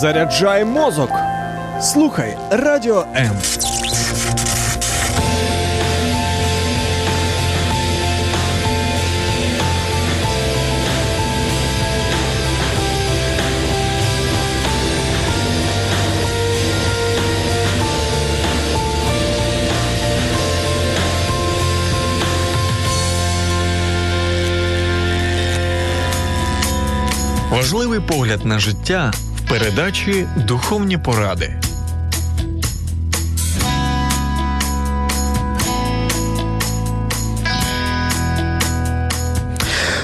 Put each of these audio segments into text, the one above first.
Заряджай мозок. Слухай радіо М. Важливий погляд на життя передачі Духовні поради.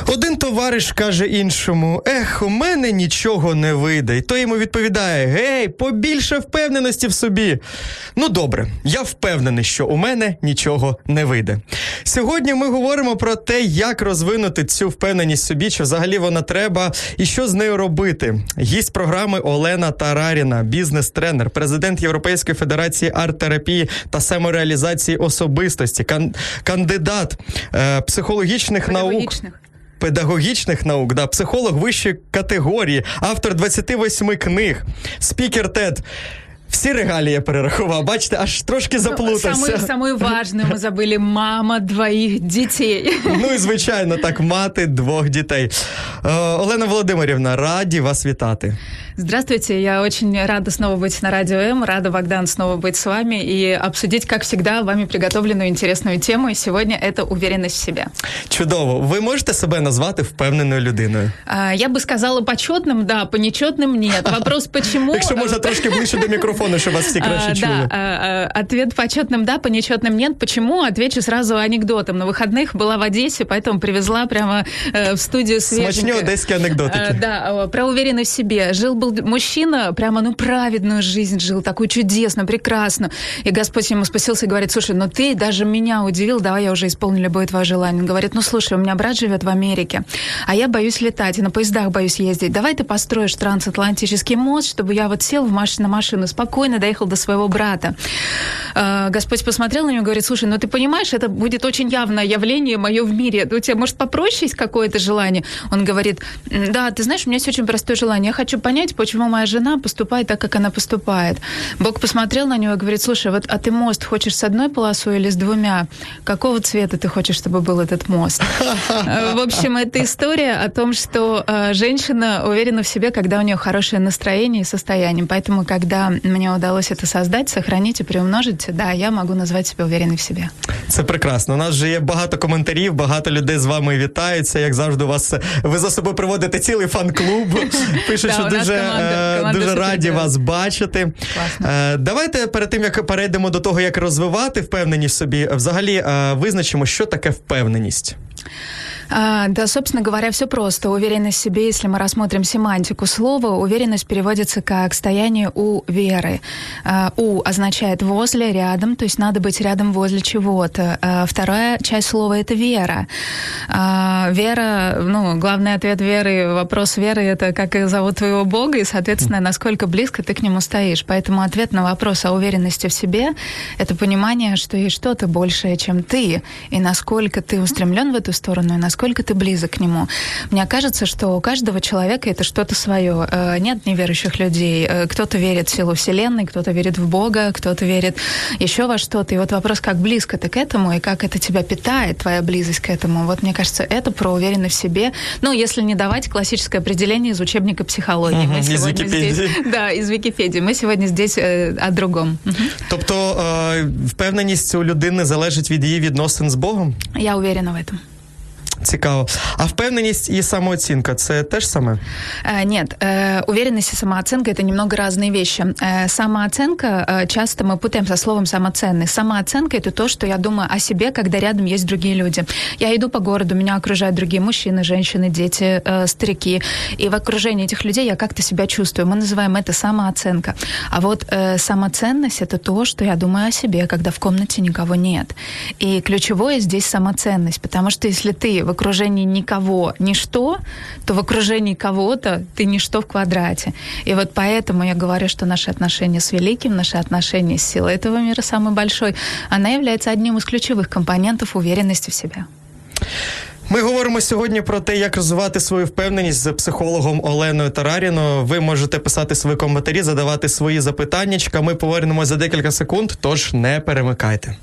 Один товариш каже іншому: Ех, у мене нічого не вийде. І той йому відповідає: Гей, побільше впевненості в собі. Ну добре, я впевнений, що у мене нічого не вийде. Сьогодні ми говоримо про те, як розвинути цю впевненість в собі, чи взагалі вона треба, і що з нею робити. Гість програми Олена Тараріна, бізнес-тренер, президент Європейської федерації арт-терапії та самореалізації особистості, кан- кандидат е, психологічних наук Педагогічних. наук, да, психолог вищої категорії, автор 28 книг, спікер TED. Всі регалії я перерахував. Бачите, аж трошки заплутався. Самое, самое важное мы забыли. Мама двоих детей. Ну і звичайно, так, мати двох дітей. Е, Олена Володимирівна, раді вас вітати. Здравствуйте, я очень рада снова быть на Радио М, рада, Богдан, снова быть с вами и обсудить, как всегда, вами приготовленную интересную тему. И сегодня это уверенность в себе. Чудово. Ви можете себе назвати впевненою людиною? А, Я бы сказала почетным, да, по нечетным нет. Вопрос, почему... Якщо можна трошки ближче до мікрофону, щоб вас всі краще А, чули. Да, а, а, ответ почетным да, по нечетным нет. Почему? Отвечу сразу анекдотом. На выходных была в Одессе, поэтому привезла прямо э, в студию свеженькое. Смачні одеські анекдотики. Э, Да, э, про уверенность в себе. Жил был мужчина, прямо, ну, праведную жизнь жил, такую чудесную, прекрасную. И Господь ему спасился и говорит, слушай, ну ты даже меня удивил, давай я уже исполню любое твое желание. Он говорит, ну, слушай, у меня брат живет в Америке, а я боюсь летать, и на поездах боюсь ездить. Давай ты построишь трансатлантический мост, чтобы я вот сел в маш- на машину, спокойно доехал до своего брата. Э, Господь посмотрел на него и говорит, слушай, ну ты понимаешь, это будет очень явное явление мое в мире. У тебя, может, попроще есть какое-то желание? Он говорит, «М, да, ты знаешь, у меня есть очень простое желание. Я хочу понять, почему моя жена поступает так, как она поступает. Бог посмотрел на него и говорит, слушай, вот а ты мост хочешь с одной полосой или с двумя? Какого цвета ты хочешь, чтобы был этот мост? Э, В общем, это история о том, что э, женщина уверена в себе, когда у нее хорошее настроение и состояние. Поэтому, когда мне удалось это создать, сохранить и приумножить, да, я могу назвать себя уверенной в себе. Це прекрасно. У нас вже є багато коментарів, багато людей з вами вітаються. Як завжди, у вас ви за собою приводите цілий фан-клуб. Да, що дуже, е, дуже раді вас бачити. Е, Давайте перед тим як перейдемо до того, як розвивати впевненість в собі, взагалі е, визначимо, що таке впевненість. А, да, собственно говоря, все просто. Уверенность в себе, если мы рассмотрим семантику слова, уверенность переводится как стояние у веры. А, у означает возле, рядом, то есть надо быть рядом возле чего-то. А, вторая часть слова это вера. А, вера, ну, главный ответ веры, вопрос веры это как зовут твоего Бога, и, соответственно, насколько близко ты к нему стоишь. Поэтому ответ на вопрос о уверенности в себе это понимание, что есть что-то большее, чем ты, и насколько ты устремлен в эту сторону, и насколько ты близок к нему. Мне кажется, что у каждого человека это что-то свое. Э, Нет неверующих людей. Э, Кто-то верит в силу Вселенной, кто-то верит в Бога, кто-то верит еще во что-то. И вот вопрос, как близко ты к этому, и как это тебя питает, твоя близость к этому. Вот мне кажется, это про уверенность в себе. Ну, если не давать классическое определение из учебника психологии. Мгм, Мы из сегодня Википедии. здесь- Да, из Википедии. Мы сегодня здесь э, о другом. Мгм. Тобто е, впевненість у людини залежить від її відносин з Богом? Я уверена в этом. Цікаво. А впевненість і самооцінка це теж саме? Э, Нет, э, уверенность и самооценка это немного разные вещи. Э, Самооценка э, часто мы путаем со словом самоценность. Самооценка это то, что я думаю о себе, когда рядом есть другие люди. Я иду по городу, меня окружают другие мужчины, женщины, дети, э, старики. И в окружении этих людей я как-то себя чувствую. Мы называем это самооценка. А вот э, самоценность это то, что я думаю о себе, когда в комнате никого нет. И ключевое здесь самоценность, потому что если ты в окружении никого, ничто, то в окружении кого-то ты ничто в квадрате. И вот поэтому я говорю, что наши отношения с великим, наши отношения с силой этого мира самой большой, она является одним из ключевых компонентов уверенности в себе. Ми говоримо сьогодні про те, як розвивати свою впевненість з психологом Оленою Тараріно. Ви можете писати свої коментарі, задавати свої запитання. Ми повернемось за декілька секунд, тож не перемикайте.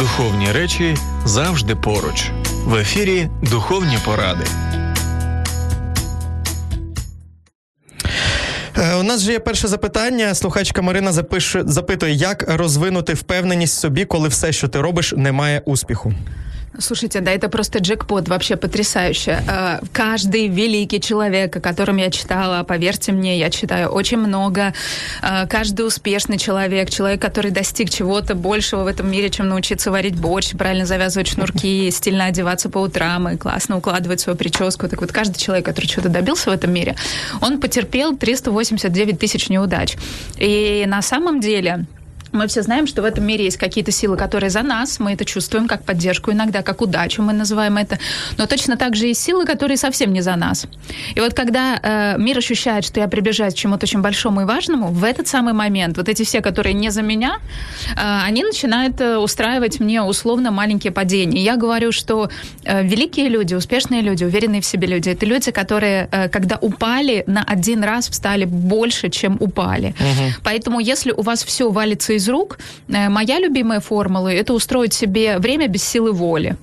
Духовні речі завжди поруч. В ефірі Духовні поради. Е, у нас же є перше запитання. Слухачка Марина запише, запитує, як розвинути впевненість в собі, коли все, що ти робиш, не має успіху. Слушайте, да это просто джекпот, вообще потрясающе. Э, каждый великий человек, о котором я читала, поверьте мне, я читаю очень много. Э, каждый успешный человек, человек, который достиг чего-то большего в этом мире, чем научиться варить борщ, правильно завязывать шнурки, стильно одеваться по утрам и классно укладывать свою прическу. Так вот, каждый человек, который что-то добился в этом мире, он потерпел 389 тысяч неудач. И на самом деле мы все знаем, что в этом мире есть какие-то силы, которые за нас, мы это чувствуем как поддержку, иногда как удачу мы называем это, но точно так же есть силы, которые совсем не за нас. И вот когда э, мир ощущает, что я приближаюсь к чему-то очень большому и важному, в этот самый момент вот эти все, которые не за меня, э, они начинают э, устраивать мне условно маленькие падения. я говорю, что э, великие люди, успешные люди, уверенные в себе люди, это люди, которые, э, когда упали, на один раз встали больше, чем упали. Угу. Поэтому если у вас все валится из из рук. Э, моя любимая формула – это устроить себе время без силы воли.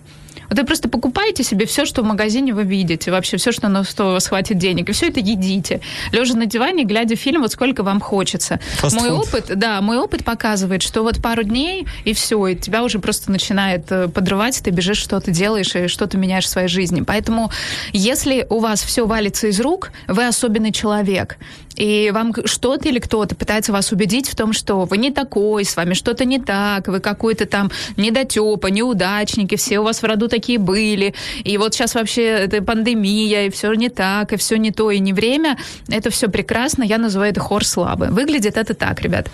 Вот вы просто покупаете себе все, что в магазине вы видите, вообще все, что на что у вас хватит денег, и все это едите. Лежа на диване, глядя фильм, вот сколько вам хочется. Fast мой food. опыт, да, мой опыт показывает, что вот пару дней, и все, и тебя уже просто начинает э, подрывать, ты бежишь, что ты делаешь, и что ты меняешь в своей жизни. Поэтому, если у вас все валится из рук, вы особенный человек и вам что-то или кто-то пытается вас убедить в том, что вы не такой, с вами что-то не так, вы какой-то там недотепа, неудачник, и все у вас в роду такие были, и вот сейчас вообще это пандемия, и все не так, и все не то, и не время, это все прекрасно, я называю это хор славы. Выглядит это так, ребят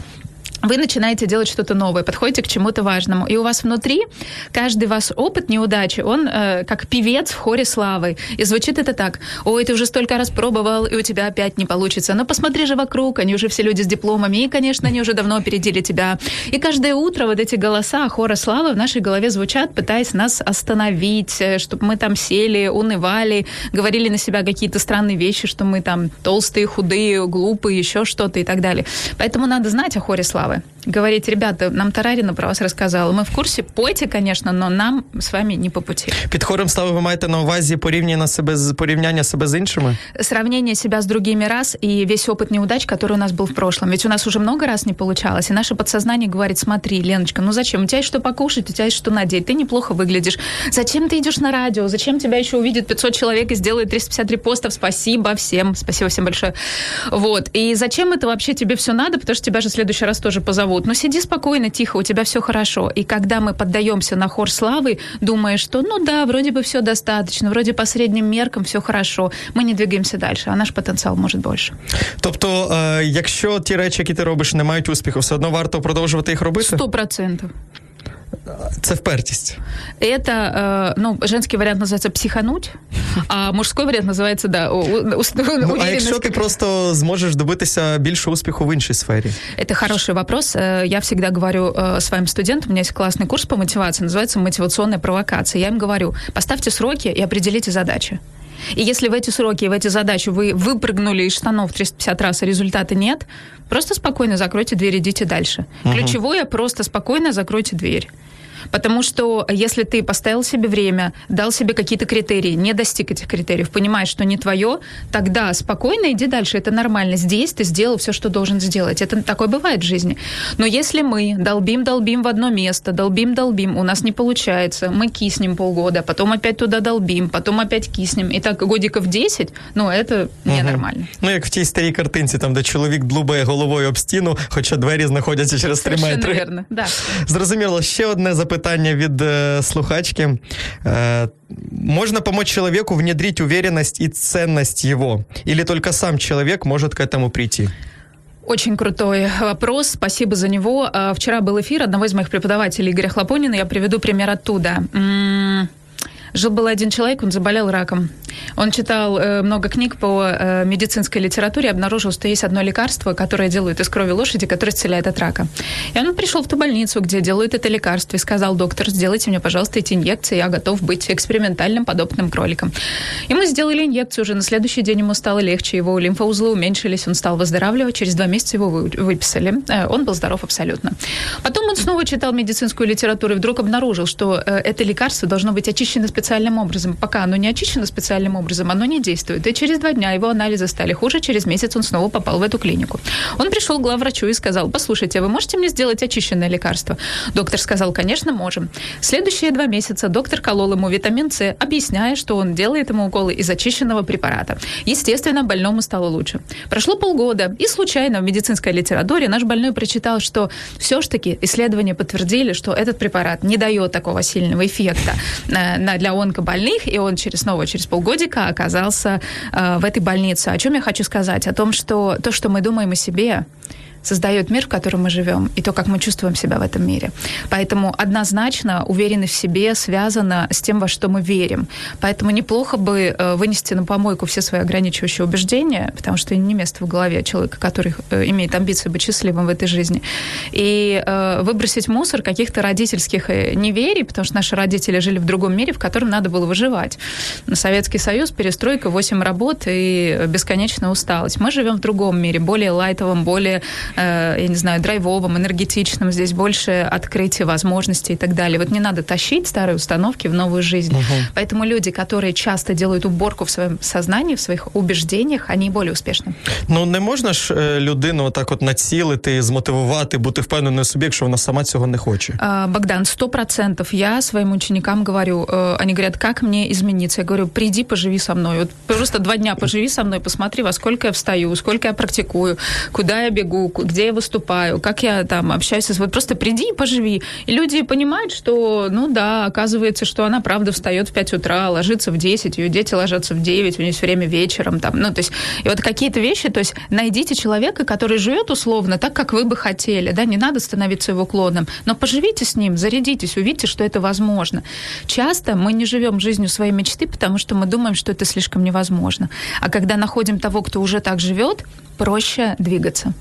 вы начинаете делать что-то новое, подходите к чему-то важному, и у вас внутри каждый вас опыт неудачи, он э, как певец в хоре славы, и звучит это так, ой, ты уже столько раз пробовал, и у тебя опять не получится, но посмотри же вокруг, они уже все люди с дипломами, и, конечно, они уже давно опередили тебя. И каждое утро вот эти голоса хора славы в нашей голове звучат, пытаясь нас остановить, э, чтобы мы там сели, унывали, говорили на себя какие-то странные вещи, что мы там толстые, худые, глупые, еще что-то и так далее. Поэтому надо знать о хоре славы справи. Говорить, ребята, нам Тарарина про вас рассказала. Мы в курсе, пойте, конечно, но нам з вами не по пути. Під хором слави ви маєте на увазі порівняння себе з порівняння себе з іншими? Сравнение себя с другими раз и весь опыт неудач, который у нас был в прошлом. Ведь у нас уже много раз не получалось, и наше подсознание говорит, смотри, Леночка, ну зачем? У тебя есть что покушать, у тебя есть что надеть, ты неплохо выглядишь. Зачем ты идешь на радио? Зачем тебя еще увидит 500 человек и сделает 350 репостов? Спасибо всем, спасибо всем большое. Вот. И зачем это вообще тебе все надо? Потому что тебя же в следующий раз тоже позовут. Но сиди спокойно, тихо, у тебя все хорошо. И когда мы поддаемся на хор славы, думая, что ну да, вроде бы все достаточно, вроде по средним меркам все хорошо, мы не двигаемся дальше, а наш потенціал може більше. Тобто, е, якщо ті речі, які ти робиш, не мають успіху, все одно варто продовжувати їх робити? Сто процентов. Це впертість. Это, э, ну, женский вариант называется психануть, а мужской вариант называется, да, у, у, у, ну, А якщо ти просто зможеш добитися більше успіху в іншій сфері? Это хороший вопрос. Э, я всегда говорю э, своим студентам, у меня есть классный курс по мотивации, называется «Мотивационная провокация». Я им говорю, поставьте сроки и определите задачи. И если в эти сроки, в эти задачи вы выпрыгнули из штанов 350 раз, а результата нет, просто спокойно закройте дверь, идите дальше. Угу. Ключевое, просто спокойно закройте дверь. Потому что если ты поставил себе время, дал себе какие-то критерии, не достиг этих критериев, понимаешь, что не твое, тогда спокойно иди дальше. Это нормально. Здесь ты сделал все, что должен сделать. Это такое бывает в жизни. Но если мы долбим, долбим в одно место, долбим, долбим, у нас не получается, мы киснем полгода, потом опять туда долбим, потом опять киснем. И так годиков 10, ну, это ненормально. Угу. Ну, як в тій старій картинці, там, де чоловік длубає головою об стіну, хоча двері знаходяться через три метри. Верно, да. Зрозуміло, ще одне запитання питання від е, слухачки. Е, можно помочь человеку внедрить уверенность и ценность его? Или только сам человек может к этому прийти? Очень крутой вопрос, спасибо за него. Вчера был эфир одного из моих преподавателей, Игоря Хлопонина, я приведу пример оттуда. Жил-был один человек, он заболел раком. Он читал э, много книг по э, медицинской литературе, обнаружил, что есть одно лекарство, которое делают из крови лошади, которое исцеляет от рака. И он пришел в ту больницу, где делают это лекарство, и сказал, доктор, сделайте мне, пожалуйста, эти инъекции, я готов быть экспериментальным подопытным кроликом. И мы сделали инъекцию, уже на следующий день ему стало легче, его лимфоузлы уменьшились, он стал выздоравливать, через два месяца его выписали. Э, он был здоров абсолютно. Потом он снова читал медицинскую литературу и вдруг обнаружил, что э, это лекарство должно быть очищено специальным образом. Пока оно не очищено специальным образом, оно не действует. И через два дня его анализы стали хуже, через месяц он снова попал в эту клинику. Он пришел к главврачу и сказал, послушайте, вы можете мне сделать очищенное лекарство? Доктор сказал, конечно, можем. Следующие два месяца доктор колол ему витамин С, объясняя, что он делает ему уколы из очищенного препарата. Естественно, больному стало лучше. Прошло полгода, и случайно в медицинской литературе наш больной прочитал, что все-таки исследования подтвердили, что этот препарат не дает такого сильного эффекта э, для онкобольных, и он через снова через полгодика оказался э, в этой больнице. О чем я хочу сказать? О том, что то, что мы думаем о себе, создает мир, в котором мы живем, и то, как мы чувствуем себя в этом мире. Поэтому однозначно уверенность в себе связана с тем, во что мы верим. Поэтому неплохо бы э, вынести на помойку все свои ограничивающие убеждения, потому что не место в голове человека, который э, имеет амбиции быть счастливым в этой жизни, и э, выбросить мусор каких-то родительских неверий, потому что наши родители жили в другом мире, в котором надо было выживать. Советский Союз, перестройка, 8 работ и бесконечная усталость. Мы живем в другом мире, более лайтовом, более я не знаю, драйвовым, энергетичным, здесь больше открытия возможностей и так далее. Вот не надо тащить старые установки в новую жизнь. Угу. Поэтому люди, которые часто делают уборку в своем сознании, в своих убеждениях, они более успешны. Ну не можна ж э, людину так от націлити, змотивувати, бути впевненою собі, якщо вона сама цього не хоче. А, Богдан, сто процентов. Я своим ученикам говорю, э, они говорят, как мне измениться? Я говорю, приди, поживи со мной. Вот просто два дня поживи со мной, посмотри, во сколько я встаю, сколько я практикую, куда я бегу, где я выступаю, как я там общаюсь. Вот просто приди и поживи. И люди понимают, что, ну да, оказывается, что она правда встает в 5 утра, ложится в 10, ее дети ложатся в 9, у нее все время вечером. Там, ну, то есть, и вот какие-то вещи, то есть найдите человека, который живет условно так, как вы бы хотели, да, не надо становиться его клоном, но поживите с ним, зарядитесь, увидите, что это возможно. Часто мы не живем жизнью своей мечты, потому что мы думаем, что это слишком невозможно. А когда находим того, кто уже так живет, проще двигаться.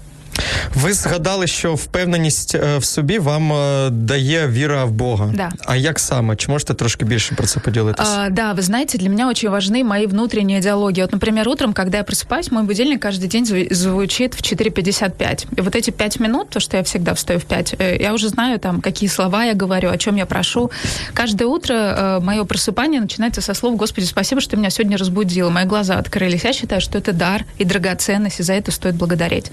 Ви згадали, що впевненість е, в собі вам е, дає віра в Бога. Да. А як саме? Чи можете трошки більше про це поделиться? А, да, вы знаете, для меня очень важны мои внутренние диалоги. Вот, например, утром, когда я просыпаюсь, мой будильник каждый день звучит в 4.55. И вот эти пять минут, то, что я всегда встаю в 5, э, я уже знаю, там, какие слова я говорю, о чем я прошу. Каждое утро э, мое просыпание начинается со слов «Господи, спасибо, что меня сегодня разбудил, мои глаза открылись». Я считаю, что это дар и драгоценность, и за это стоит благодарить.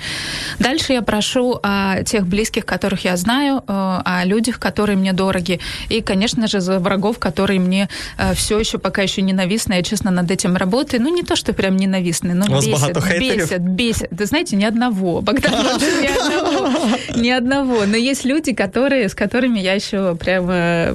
Дальше я прошу о тех близких, которых я знаю, э, о людях, которые мне дороги, и, конечно же, за врагов, которые мне э, все еще пока еще ненавистны. Я, честно, над этим работаю. Ну, не то, что прям ненавистны, но бесят, бесят, бесят. Вы знаете, ни одного. Богдан, ни одного. Ни одного. Но есть люди, которые, с которыми я еще прям,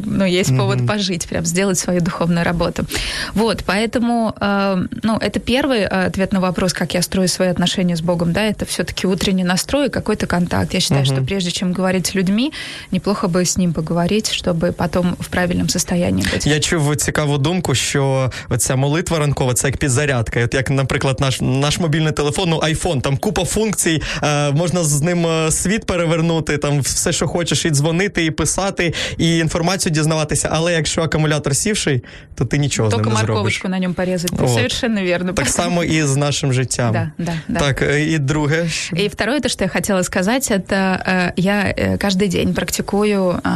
ну, есть повод пожить, прям сделать свою духовную работу. Вот, поэтому, э, ну, это первый ответ на вопрос, как я строю свои отношения с Богом, да, это все-таки утренний настрой, какой-то контакт. Я считаю, угу. что прежде чем говорить с людьми, неплохо бы с ним поговорить, чтобы потом в правильному состоянии бути. Я чув цікаву думку, що ця молитва ранкова це як підзарядка. От як, наприклад, наш наш мобільний телефон, ну айфон, там купа функцій, е, можна з ним е, світ перевернути, там все, що хочеш, і дзвонити, і писати, і інформацію дізнаватися. Але якщо акумулятор сівший, то ти нічого Только з ним не зробиш. морковочку на ньому порізати. Совершенно вірно. Так само і з нашим життям. Да, да, да. Так, і друге. І второе, то, что я хотела сказать, это э, я э, каждый день практикую э,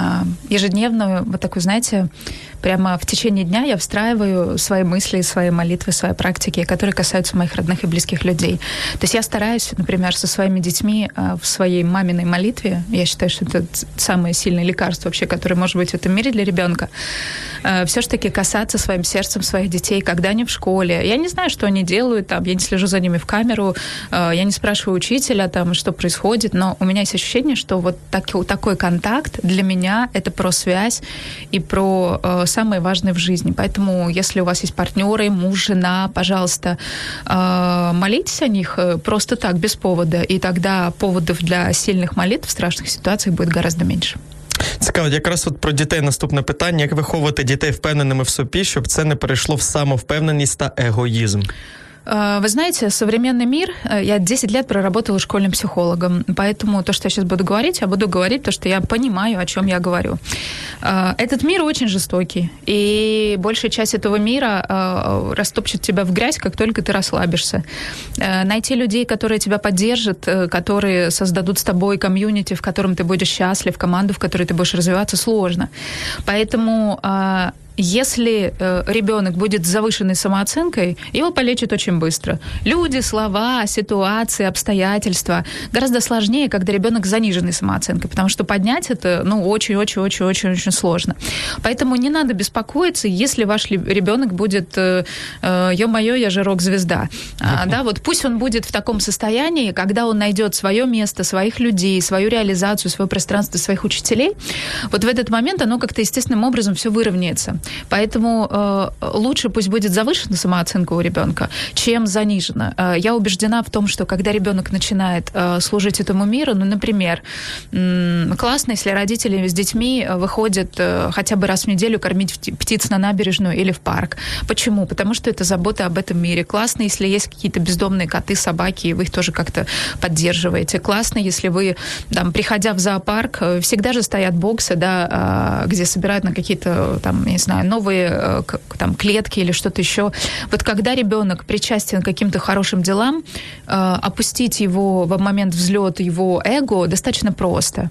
ежедневную вот такую, знаете, прямо в течение дня я встраиваю свои мысли, свои молитвы, свои практики, которые касаются моих родных и близких людей. То есть я стараюсь, например, со своими детьми в своей маминой молитве, я считаю, что это самое сильное лекарство вообще, которое может быть в этом мире для ребенка, все-таки касаться своим сердцем своих детей, когда они в школе. Я не знаю, что они делают там, я не слежу за ними в камеру, я не спрашиваю учителя там, что происходит, но у меня есть ощущение, что вот так, такой контакт для меня это про связь и про самое важное в жизни. Поэтому, если у вас есть партнеры, муж, жена, пожалуйста, э, молитесь о них э, просто так, без повода, и тогда поводов для сильных молитв в страшных ситуациях будет гораздо меньше. Цікаво, якраз от про дітей наступне питання: як виховувати дітей впевненими в собі, щоб це не перейшло в самовпевненість та егоїзм? Э, вы знаете, современный мир, э, я 10 лет проработала школьным психологом, поэтому то, что я сейчас буду говорить, я буду говорить то, что я понимаю, о чем я говорю. Э, этот мир очень жестокий, и большая часть этого мира растопчет тебя в грязь, как только ты расслабишься. Найти людей, которые тебя поддержат, которые создадут с тобой комьюнити, в котором ты будешь счастлив, команду, в которой ты будешь развиваться, сложно. Поэтому если э, ребенок будет с завышенной самооценкой, его полечат очень быстро. Люди, слова, ситуации, обстоятельства гораздо сложнее, когда ребенок с заниженной самооценкой, потому что поднять это, ну, очень-очень-очень-очень-очень сложно. Поэтому не надо беспокоиться, если ваш ребенок будет, э, э, ё-моё, я же рок-звезда. А, да, вот пусть он будет в таком состоянии, когда он найдет свое место, своих людей, свою реализацию, свое пространство, своих учителей, вот в этот момент оно как-то естественным образом все выровняется. Поэтому э, лучше пусть будет завышена самооценка у ребенка, чем занижена. Э, я убеждена в том, что когда ребенок начинает э, служить этому миру, ну, например, э, классно, если родители с детьми выходят э, хотя бы раз в неделю кормить птиц на набережную или в парк. Почему? Потому что это забота об этом мире. Классно, если есть какие-то бездомные коты, собаки, и вы их тоже как-то поддерживаете. Классно, если вы, там, приходя в зоопарк, э, всегда же стоят боксы, да, э, где собирают на какие-то, там, не знаю, новые э, там, клетки или что-то еще. Вот когда ребенок причастен к каким-то хорошим делам, э, опустить его в момент взлета его эго достаточно просто.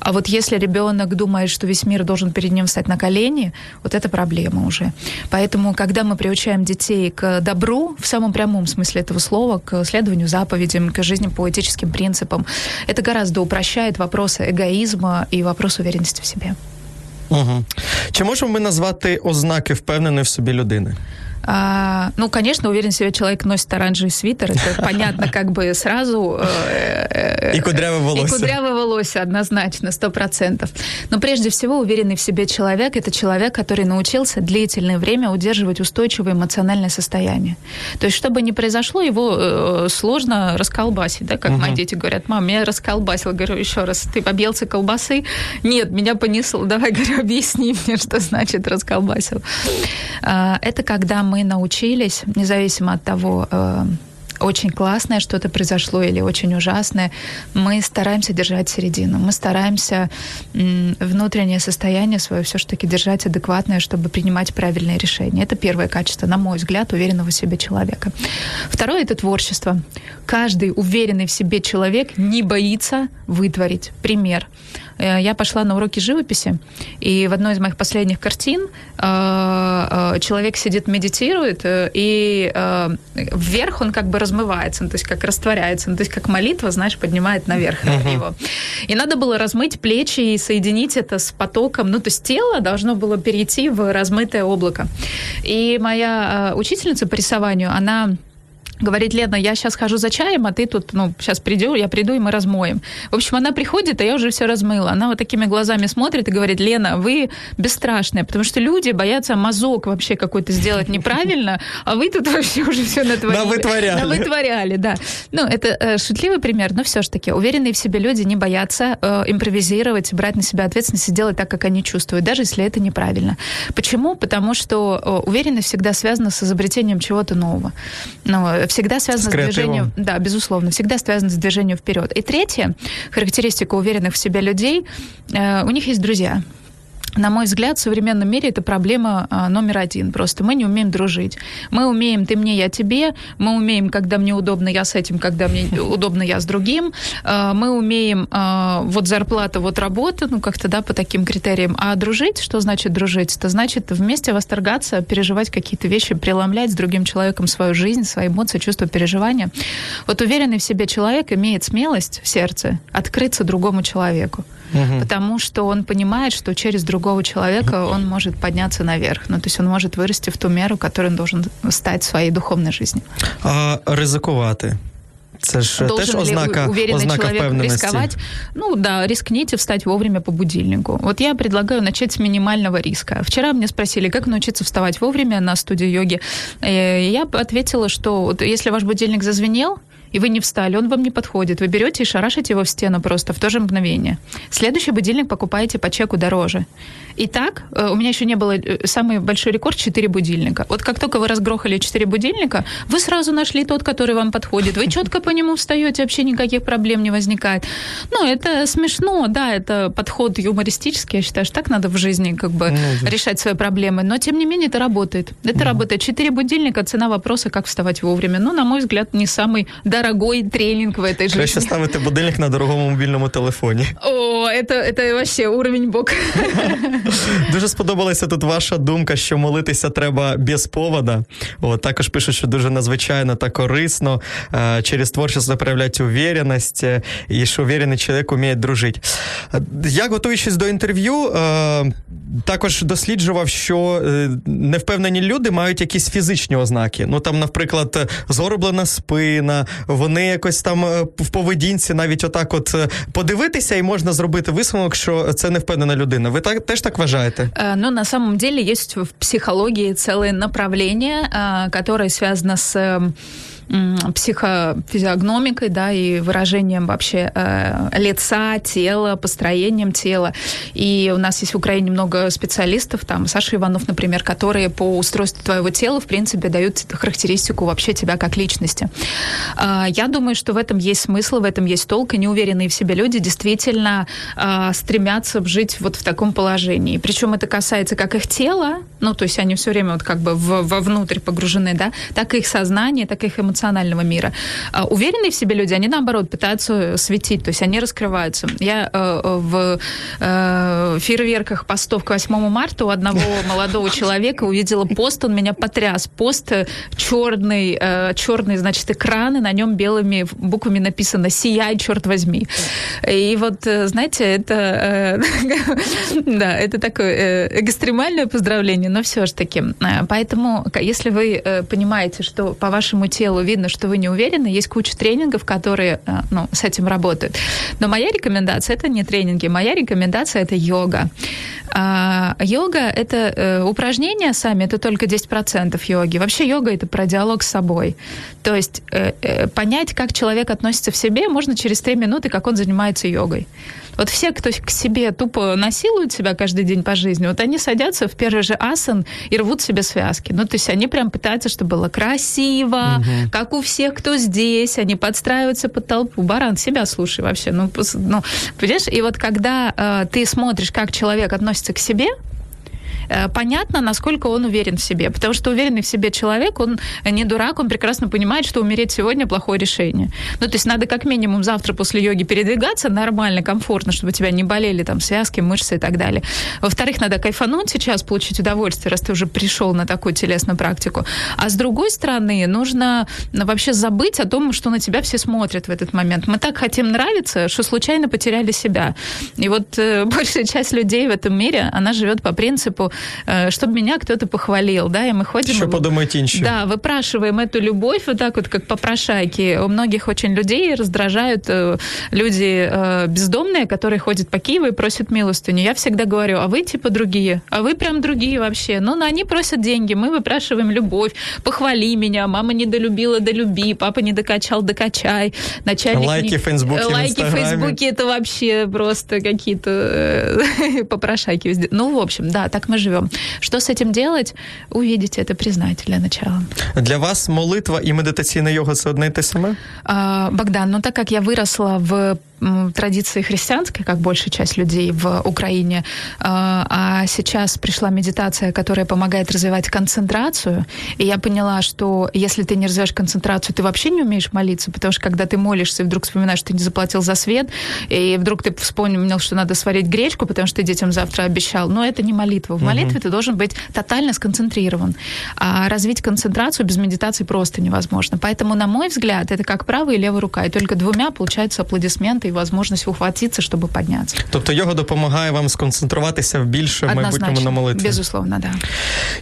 А вот если ребенок думает, что весь мир должен перед ним встать на колени, вот это проблема уже. Поэтому, когда мы приучаем детей к добру, в самом прямом смысле этого слова, к следованию заповедям, к жизни по этическим принципам, это гораздо упрощает вопросы эгоизма и вопрос уверенности в себе. Угу. Чи можемо ми назвати ознаки впевненої в собі людини? А, ну, конечно, уверен в себе человек носит оранжевый свитер. Это понятно как бы сразу. Э, и кудрявое волосы. И кудрявое волосы, однозначно, сто процентов. Но прежде всего уверенный в себе человек – это человек, который научился длительное время удерживать устойчивое эмоциональное состояние. То есть, чтобы не произошло, его э, сложно расколбасить, да, как угу. мои дети говорят, мам, меня расколбасил. Говорю, еще раз, ты побелся колбасы? Нет, меня понесло. Давай, говорю, объясни мне, что значит расколбасил. А, это когда мы мы научились, независимо от того, э, очень классное что-то произошло или очень ужасное, мы стараемся держать середину. Мы стараемся внутреннее состояние свое все-таки держать адекватное, чтобы принимать правильные решения. Это первое качество, на мой взгляд, уверенного в себе человека. Второе – это творчество. Каждый уверенный в себе человек не боится вытворить. Пример – я пошла на уроки живописи, и в одной из моих последних картин э, э, человек сидит, медитирует, и вверх он как бы размывается, ну, то есть как растворяется, ну, то есть как молитва, знаешь, поднимает наверх uh-huh. его. И надо было размыть плечи и соединить это с потоком, ну, то есть тело должно было перейти в размытое облако. И моя учительница по рисованию, она говорит, Лена, я сейчас хожу за чаем, а ты тут, ну, сейчас приду, я приду, и мы размоем. В общем, она приходит, а я уже все размыла. Она вот такими глазами смотрит и говорит, Лена, вы бесстрашные, потому что люди боятся мазок вообще какой-то сделать неправильно, а вы тут вообще уже все натворили. Навытворяли. Навытворяли, да. Ну, это э, шутливый пример, но все ж таки уверенные в себе люди не боятся э, импровизировать, брать на себя ответственность и делать так, как они чувствуют, даже если это неправильно. Почему? Потому что э, уверенность всегда связана с изобретением чего-то нового. Ну, всегда связано с, с движением, да, безусловно, всегда связано с движением вперед. И третье, характеристика уверенных в себе людей, э, у них есть друзья. На мой взгляд, в современном мире это проблема а, номер один. Просто мы не умеем дружить. Мы умеем ты мне, я тебе. Мы умеем, когда мне удобно, я с этим, когда мне удобно, я с другим. А, мы умеем а, вот зарплата, вот работа, ну как-то, да, по таким критериям. А дружить, что значит дружить? Это значит вместе восторгаться, переживать какие-то вещи, преломлять с другим человеком свою жизнь, свои эмоции, чувства, переживания. Вот уверенный в себе человек имеет смелость в сердце открыться другому человеку угу. потому что он понимает, что через другого человека он может подняться наверх. Ну, то есть он может вырасти в ту меру, которую он должен стать в своей духовной жизни. А ризикувати? Це ж Должен теж ознака, уверенный ознака человек впевненості. рисковать? Ну да, рискните встать вовремя по будильнику. Вот я предлагаю начать с минимального риска. Вчера мне спросили, как научиться вставать вовремя на студии йоги. Э, я ответила, что вот если ваш будильник зазвенел, и вы не встали, он вам не подходит. Вы берете и шарашите его в стену просто в то же мгновение. Следующий будильник покупаете по чеку дороже. И так, э, у меня еще не было э, самый большой рекорд 4 будильника. Вот как только вы разгрохали 4 будильника, вы сразу нашли тот, который вам подходит. Вы четко по нему встаете, вообще никаких проблем не возникает. Ну, это смешно, да, это подход юмористический, я считаю, что так надо в жизни как бы ну, решать свои проблемы. Но, тем не менее, это работает. Это работает. 4 будильника, цена вопроса, как вставать вовремя. Ну, на мой взгляд, не самый дорогой тренинг в этой жизни. Краще ставити будильник на дорогому мобільному телефоні. О, это, это вообще уровень бок. Дуже сподобалася тут ваша думка, що молитися треба без повода. От, також пишуть, що дуже надзвичайно та корисно. Е, через творчість проявляти уверенність, е, і що уверений чоловік вміє дружити. Е, я, готуючись до інтерв'ю, також досліджував, що невпевнені люди мають якісь фізичні ознаки. Ну там, наприклад, згорблена спина, вони якось там в поведінці навіть отак от подивитися, і можна зробити висновок, що це невпевнена людина. Ви так теж так вважаєте? Ну, на самом деле есть в психологии целое направление, которое связано с психофизиогномикой, да, и выражением вообще э, лица, тела, построением тела. И у нас есть в Украине много специалистов, там Саша Иванов, например, которые по устройству твоего тела, в принципе, дают характеристику вообще тебя как личности. Э, я думаю, что в этом есть смысл, в этом есть толк, и неуверенные в себе люди действительно э, стремятся жить вот в таком положении. Причем это касается как их тела, ну, то есть они все время вот как бы в, вовнутрь погружены, да, так и их сознание, так и их эмоциональное эмоционального мира. А уверенные в себе люди, они наоборот пытаются светить, то есть они раскрываются. Я э, в э, фейерверках постов к 8 марта у одного молодого человека увидела пост, он меня потряс. Пост черный, э, черный, значит, экран, и на нем белыми буквами написано «Сияй, черт возьми». И вот, э, знаете, это, э, да, это такое э, экстремальное поздравление, но все же таки. Э, поэтому, если вы э, понимаете, что по вашему телу видно, что вы не уверены, есть куча тренингов, которые э, ну, с этим работают. Но моя рекомендация это не тренинги, моя рекомендация это йога. А, йога это э, упражнения сами, это только 10% йоги. Вообще йога это про диалог с собой. То есть э, э, понять, как человек относится в себе, можно через 3 минуты, как он занимается йогой. Вот все, кто к себе тупо насилует себя каждый день по жизни, вот они садятся в первый же асан и рвут себе связки. Ну, то есть они прям пытаются, чтобы было красиво, угу. как у всех, кто здесь, они подстраиваются под толпу. Баран, себя слушай вообще. Ну, ну понимаешь? И вот когда э, ты смотришь, как человек относится к себе, понятно, насколько он уверен в себе. Потому что уверенный в себе человек, он не дурак, он прекрасно понимает, что умереть сегодня плохое решение. Ну, то есть надо как минимум завтра после йоги передвигаться нормально, комфортно, чтобы тебя не болели там связки, мышцы и так далее. Во-вторых, надо кайфануть сейчас, получить удовольствие, раз ты уже пришел на такую телесную практику. А с другой стороны, нужно ну, вообще забыть о том, что на тебя все смотрят в этот момент. Мы так хотим нравиться, что случайно потеряли себя. И вот э, большая часть людей в этом мире, она живет по принципу Э, чтобы меня кто-то похвалил, да, и мы ходим... Что подумать инше. Да, выпрашиваем эту любовь вот так вот, как попрошайки. У многих очень людей раздражают э, люди э, бездомные, которые ходят по Киеву и просят милостыню. Я всегда говорю, а вы типа другие, а вы прям другие вообще. Ну, но они просят деньги, мы выпрашиваем любовь, похвали меня, мама не долюбила, долюби, папа не докачал, докачай, начальник... Лайки не... в Фейсбуке, Лайки в Фейсбуке, это вообще просто какие-то попрошайки. Ну, в общем, да, так мы живем. Что с этим делать? Увидите, это признать для начала. Для вас молитва и медитаційна йога це одне і те саме? А, Богдан, ну так как я выросла в традиции христианской, как большая часть людей в Украине, а, а сейчас пришла медитация, которая помогает развивать концентрацию, и я поняла, что если ты не развиваешь концентрацию, ты вообще не умеешь молиться, потому что когда ты молишься и вдруг вспоминаешь, что ты не заплатил за свет, и вдруг ты вспомнил, что надо сварить гречку, потому что ты детям завтра обещал, но это не молитва. В молитве угу. ты должен быть тотально сконцентрирован. А развить концентрацию без медитации просто невозможно. Поэтому, на мой взгляд, это как правая и левая рука, и только двумя получаются аплодисменты талант и возможность ухватиться, чтобы подняться. Тобто йога допомагає вам сконцентруватися в більше в майбутньому на молитві. Безусловно, да.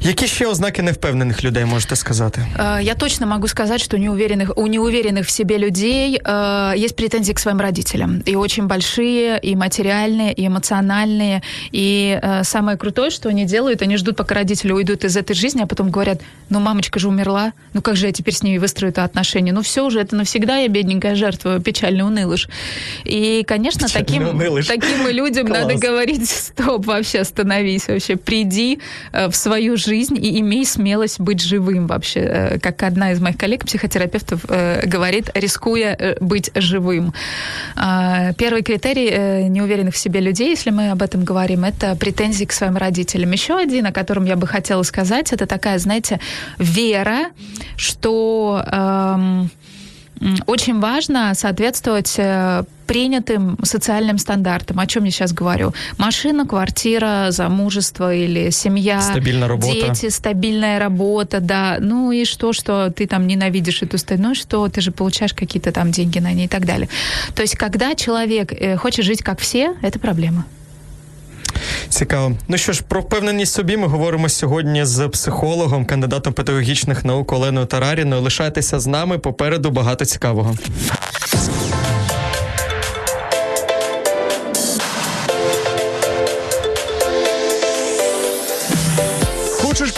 Які ще ознаки невпевнених людей можете сказати? Э, Я точно могу сказать, что у неуверенных, у неуверенных в себе людей э, есть претензии к своим родителям. И очень большие, и материальные, и эмоциональные. И э, самое крутое, что они делают, они ждут, пока родители уйдут из этой жизни, а потом говорят, ну мамочка же умерла, ну как же я теперь с ней выстрою это отношение? Ну все уже, это навсегда я бедненькая жертва, печальный унылыш. И, конечно, таким, таким людям Класс. надо говорить, стоп, вообще остановись, вообще приди э, в свою жизнь и имей смелость быть живым вообще. Э, Как одна из моих коллег, психотерапевтов, э, говорит, рискуя быть живым. А, Первый критерий неуверенных в себе людей, если мы об этом говорим, это претензии к своим родителям. Еще один, о котором я бы хотела сказать, это такая, знаете, вера, что эм, очень важно соответствовать э, принятым социальным стандартам. О чем я сейчас говорю? Машина, квартира, замужество или семья, Стабильная работа. дети, стабильная работа, да. Ну и что, что ты там ненавидишь эту страну, ну что ты же получаешь какие-то там деньги на ней и так далее. То есть, когда человек э, хочет жить как все, это проблема. Цікаво. Ну що ж, про впевненість собі ми говоримо сьогодні з психологом, кандидатом педагогічних наук Оленою Тараріною. Лишайтеся з нами. Попереду багато цікавого.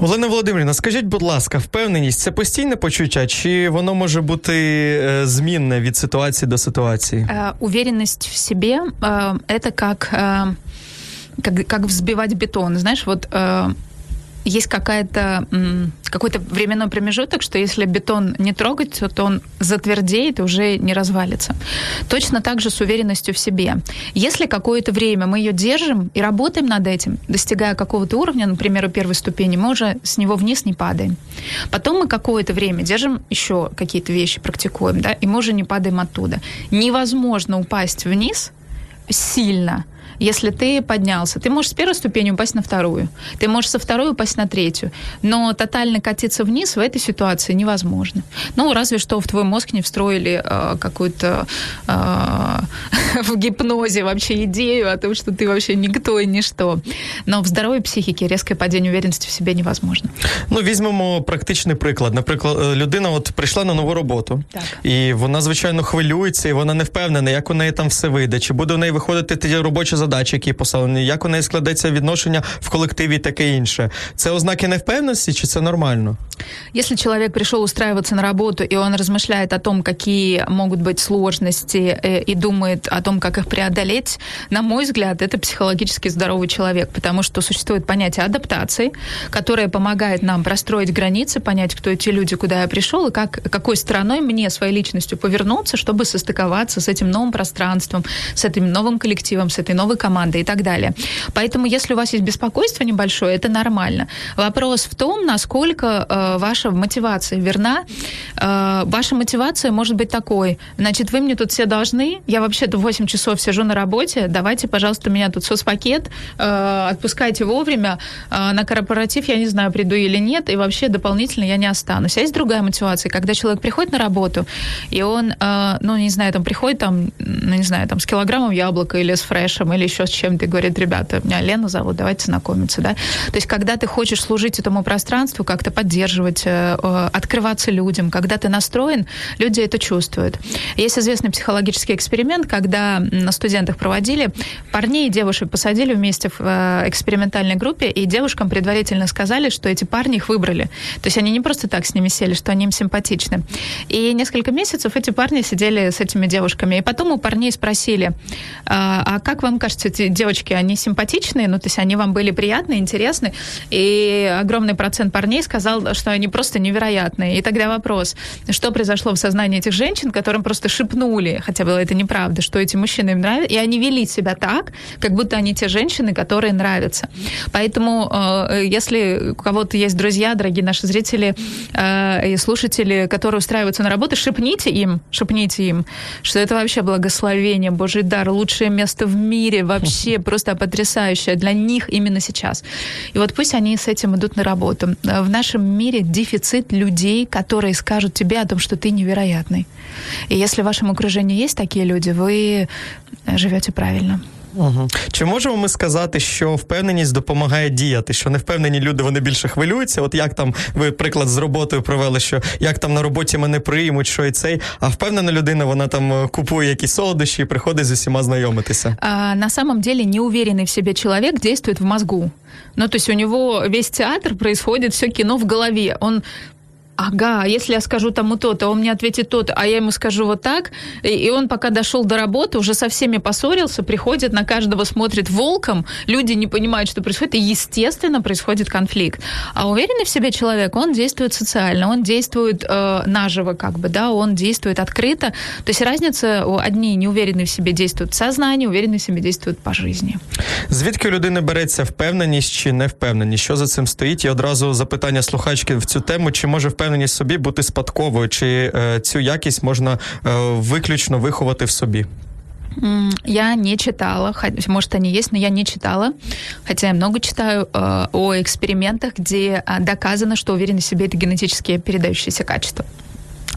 Олена Володимирівна, скажіть, будь ласка, впевненість це постійне почуття, чи воно може бути е, змінне від ситуації до ситуації? Э, Уверенность в себе э, это как, э, как, как взбивать бетон. Знаешь, вот э, есть какая-то, какой-то временной промежуток, что если бетон не трогать, то он затвердеет и уже не развалится. Точно так же с уверенностью в себе. Если какое-то время мы ее держим и работаем над этим, достигая какого-то уровня, например, у первой ступени, мы уже с него вниз не падаем. Потом мы какое-то время держим еще какие-то вещи, практикуем, да, и мы уже не падаем оттуда. Невозможно упасть вниз сильно, если ты поднялся. Ты можешь с первой ступени упасть на вторую. Ты можешь со второй упасть на третью. Но тотально катиться вниз в этой ситуации невозможно. Ну, разве что в твой мозг не встроили э, какую-то э, в гипнозе вообще идею о том, что ты вообще никто и ничто. Но в здоровой психике резкое падение уверенности в себе невозможно. Ну, візьмемо практичний приклад. Наприклад, е, людина от прийшла на нову роботу, Так. і вона, звичайно, хвилюється, і вона не впевнена, як у неї там все вийде, чи буде у неї виходити ті робочі задачі, які поставлені, як у неї складеться відношення в колективі і таке інше. Це ознаки невпевненості, чи це нормально? Если человек пришел устраиваться на работу, и он размышляет о том, какие могут быть сложности, э, и думает о том, как их преодолеть, на мой взгляд, это психологически здоровый человек, потому что существует понятие адаптации, которое помогает нам простроить границы, понять, кто эти люди, куда я пришел, и как, какой стороной мне, своей личностью повернуться, чтобы состыковаться с этим новым пространством, с этим новым коллективом, с этой новой командой и так далее. Поэтому, если у вас есть беспокойство небольшое, это нормально. Вопрос в том, насколько э, ваша мотивация верна. Э, ваша мотивация может быть такой. Значит, вы мне тут все должны, я вообще-то 8 часов сижу на работе, давайте, пожалуйста, меня тут соцпакет, э, отпускайте вовремя, э, на корпоратив я не знаю, приду или нет, и вообще дополнительно я не останусь. А есть другая мотивация, когда человек приходит на работу, и он, э, ну, не знаю, там приходит там, ну, не знаю, там с килограммом яблока или с фрешем, или еще с чем-то, и говорит, ребята, меня Лена зовут, давайте знакомиться, да. То есть, когда ты хочешь служить этому пространству, как-то поддерживать, э, э, открываться людям, когда ты настроен, люди это чувствуют. Есть известный психологический эксперимент, когда на студентах проводили, парней и девушек посадили вместе в э, экспериментальной группе, и девушкам предварительно сказали, что эти парни их выбрали. То есть они не просто так с ними сели, что они им симпатичны. И несколько месяцев эти парни сидели с этими девушками. И потом у парней спросили, а а как вам кажется, эти девочки, они симпатичные, ну, то есть они вам были приятны, интересны, и огромный процент парней сказал, что они просто невероятные. И тогда вопрос, что произошло в сознании этих женщин, которым просто шепнули, хотя было это неправда, что эти мужчины им нравятся, и они вели себя так, как будто они те женщины, которые нравятся. Поэтому, э, если у кого-то есть друзья, дорогие наши зрители э, и слушатели, которые устраиваются на работу, шепните им, шепните им, что это вообще благословение, Божий дар, лучшее место в мире, вообще просто потрясающее для них именно сейчас. И вот пусть они с этим идут на работу. В нашем мире дефицит людей, которые скажут тебе о том, что ты невероятный. И если в вашем окружении есть такие люди, вы живете правильно. Угу. Чи можемо ми сказати, що впевненість допомагає діяти? Що невпевнені люди вони більше хвилюються? От як там ви приклад з роботою провели, що як там на роботі мене приймуть, що і цей, а впевнена людина, вона там е, купує якісь солодощі і приходить з усіма знайомитися. А, на самом деле неуверенный в себе человек действует в мозгу. Ну, то есть у него весь театр происходит, все кино в голове. Он ага, если я скажу тому то-то, он мне ответит то-то, а я ему скажу вот так, и он пока дошел до работы, уже со всеми поссорился, приходит, на каждого смотрит волком, люди не понимают, что происходит, и, естественно, происходит конфликт. А уверенный в себе человек, он действует социально, он действует э, наживо, как бы, да, он действует открыто. То есть разница, одни неуверенные в себе действуют в сознании, уверенные в себе действуют по жизни. Звідки у людини береться впевненість чи невпевненість? Що за цим стоїть? І одразу запитання слухачки в цю тему, чи може впевненість впевненість в собі бути спадковою, чи е, цю якість можна е, виключно виховати в собі? Я не читала, может, они есть, но я не читала, хотя я много читаю э, о экспериментах, где доказано, что уверенность в себе это генетически передающееся качество.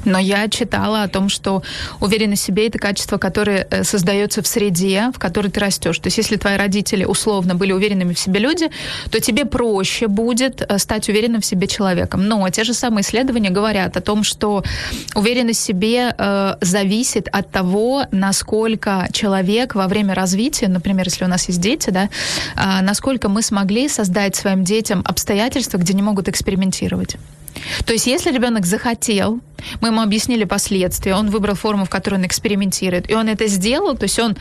Но я читала о том, что уверенность в себе – это качество, которое э, создается в среде, в которой ты растешь. То есть если твои родители условно были уверенными в себе люди, то тебе проще будет э, стать уверенным в себе человеком. Но те же самые исследования говорят о том, что уверенность в себе э, зависит от того, насколько человек во время развития, например, если у нас есть дети, да, э, насколько мы смогли создать своим детям обстоятельства, где не могут экспериментировать. То есть, если ребенок захотел, мы ему объяснили последствия, он выбрал форму, в которой он экспериментирует, и он это сделал, то есть он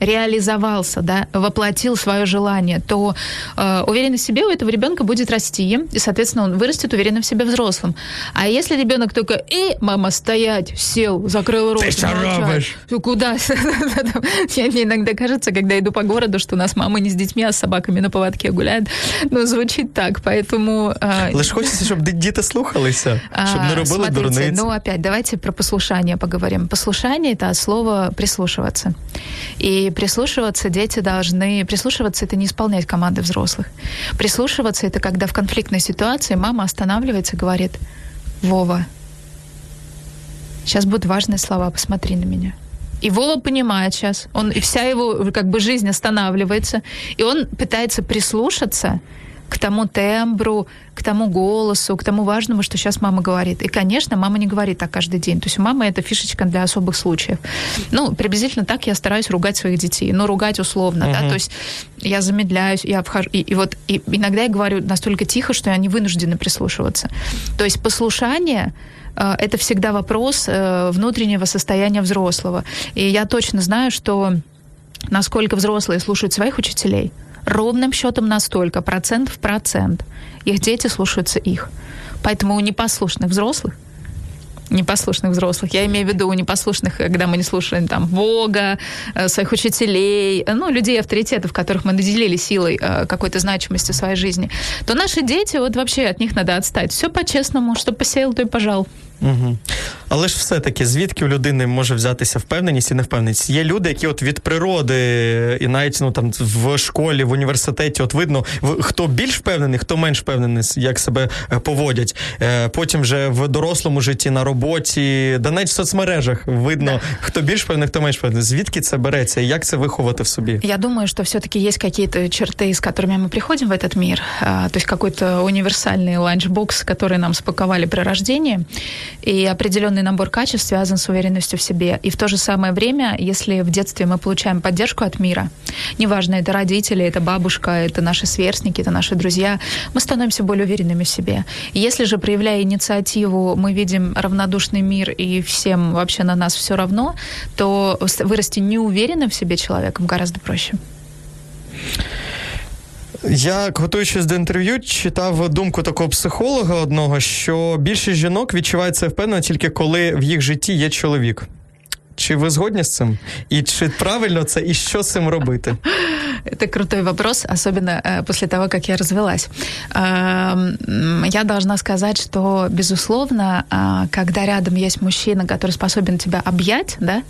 реализовался, да, воплотил свое желание, то э, уверенность в себе у этого ребенка будет расти, и, соответственно, он вырастет уверенно в себе взрослым. А если ребенок только и мама стоять, сел, закрыл рот, Ты что робишь? куда? Мне иногда кажется, когда иду по городу, что у нас мама не с детьми, а с собаками на поводке гуляет. Ну, звучит так, поэтому... Э, Лишь хочется, чтобы дети слухалися, чтобы не робили дурниць. ну, опять, давайте про послушание поговорим. Послушание — это от слова «прислушиваться». И прислушиваться дети должны... Прислушиваться — это не исполнять команды взрослых. Прислушиваться — это когда в конфликтной ситуации мама останавливается и говорит, «Вова, сейчас будут важные слова, посмотри на меня». И Вова понимает сейчас, он, и вся его как бы жизнь останавливается, и он пытается прислушаться к тому тембру, к тому голосу, к тому важному, что сейчас мама говорит. И, конечно, мама не говорит так каждый день. То есть у мамы это фишечка для особых случаев. Ну, приблизительно так я стараюсь ругать своих детей. Ну, ругать условно, uh-huh. да, то есть я замедляюсь, я вхожу, и, и вот и иногда я говорю настолько тихо, что они вынуждены прислушиваться. То есть послушание э, это всегда вопрос э, внутреннего состояния взрослого. И я точно знаю, что насколько взрослые слушают своих учителей – ровным счетом настолько, процент в процент. Их дети слушаются их. Поэтому у непослушных взрослых непослушных взрослых. Я имею в виду у непослушных, когда мы не слушаем там Бога, э, своих учителей, ну, людей авторитетов, которых мы наделили силой э, какой-то значимости в своей жизни, то наши дети, вот вообще от них надо отстать. Все по-честному, что посеял, то и пожал. Угу. Але ж все-таки, звідки у людини може взятися впевненість і невпевненість? Є люди, які от від природи, і навіть ну там в школі, в університеті, от видно, хто більш впевнений, хто менш впевнений, як себе е, поводять. Е, потім вже в дорослому житті, на роботі, да навіть в соцмережах видно, да. хто більш впевнений, хто менш впевнений. Звідки це береться? І як це виховати в собі? Я думаю, що все-таки є якісь черти, з которыми ми приходимо в этот мир. То есть какой-то универсальный ланчбокс, который нам спаковали при рождении. И определенный набор качеств связан с уверенностью в себе. И в то же самое время, если в детстве мы получаем поддержку от мира, неважно, это родители, это бабушка, это наши сверстники, это наши друзья, мы становимся более уверенными в себе. И если же, проявляя инициативу, мы видим равнодушный мир и всем вообще на нас все равно, то вырасти неуверенным в себе человеком гораздо проще. Я, готуючись до інтерв'ю, читав думку такого психолога одного, що більшість жінок відчувають це впевнено тільки коли в їх житті є чоловік. Чи ви згодні з цим? І чи правильно це, і що з цим робити? Это крутой вопрос, особенно э, после того, как я развелась. Э, я должна сказать, что, безусловно, э, когда рядом есть мужчина, который способен тебя объять, да,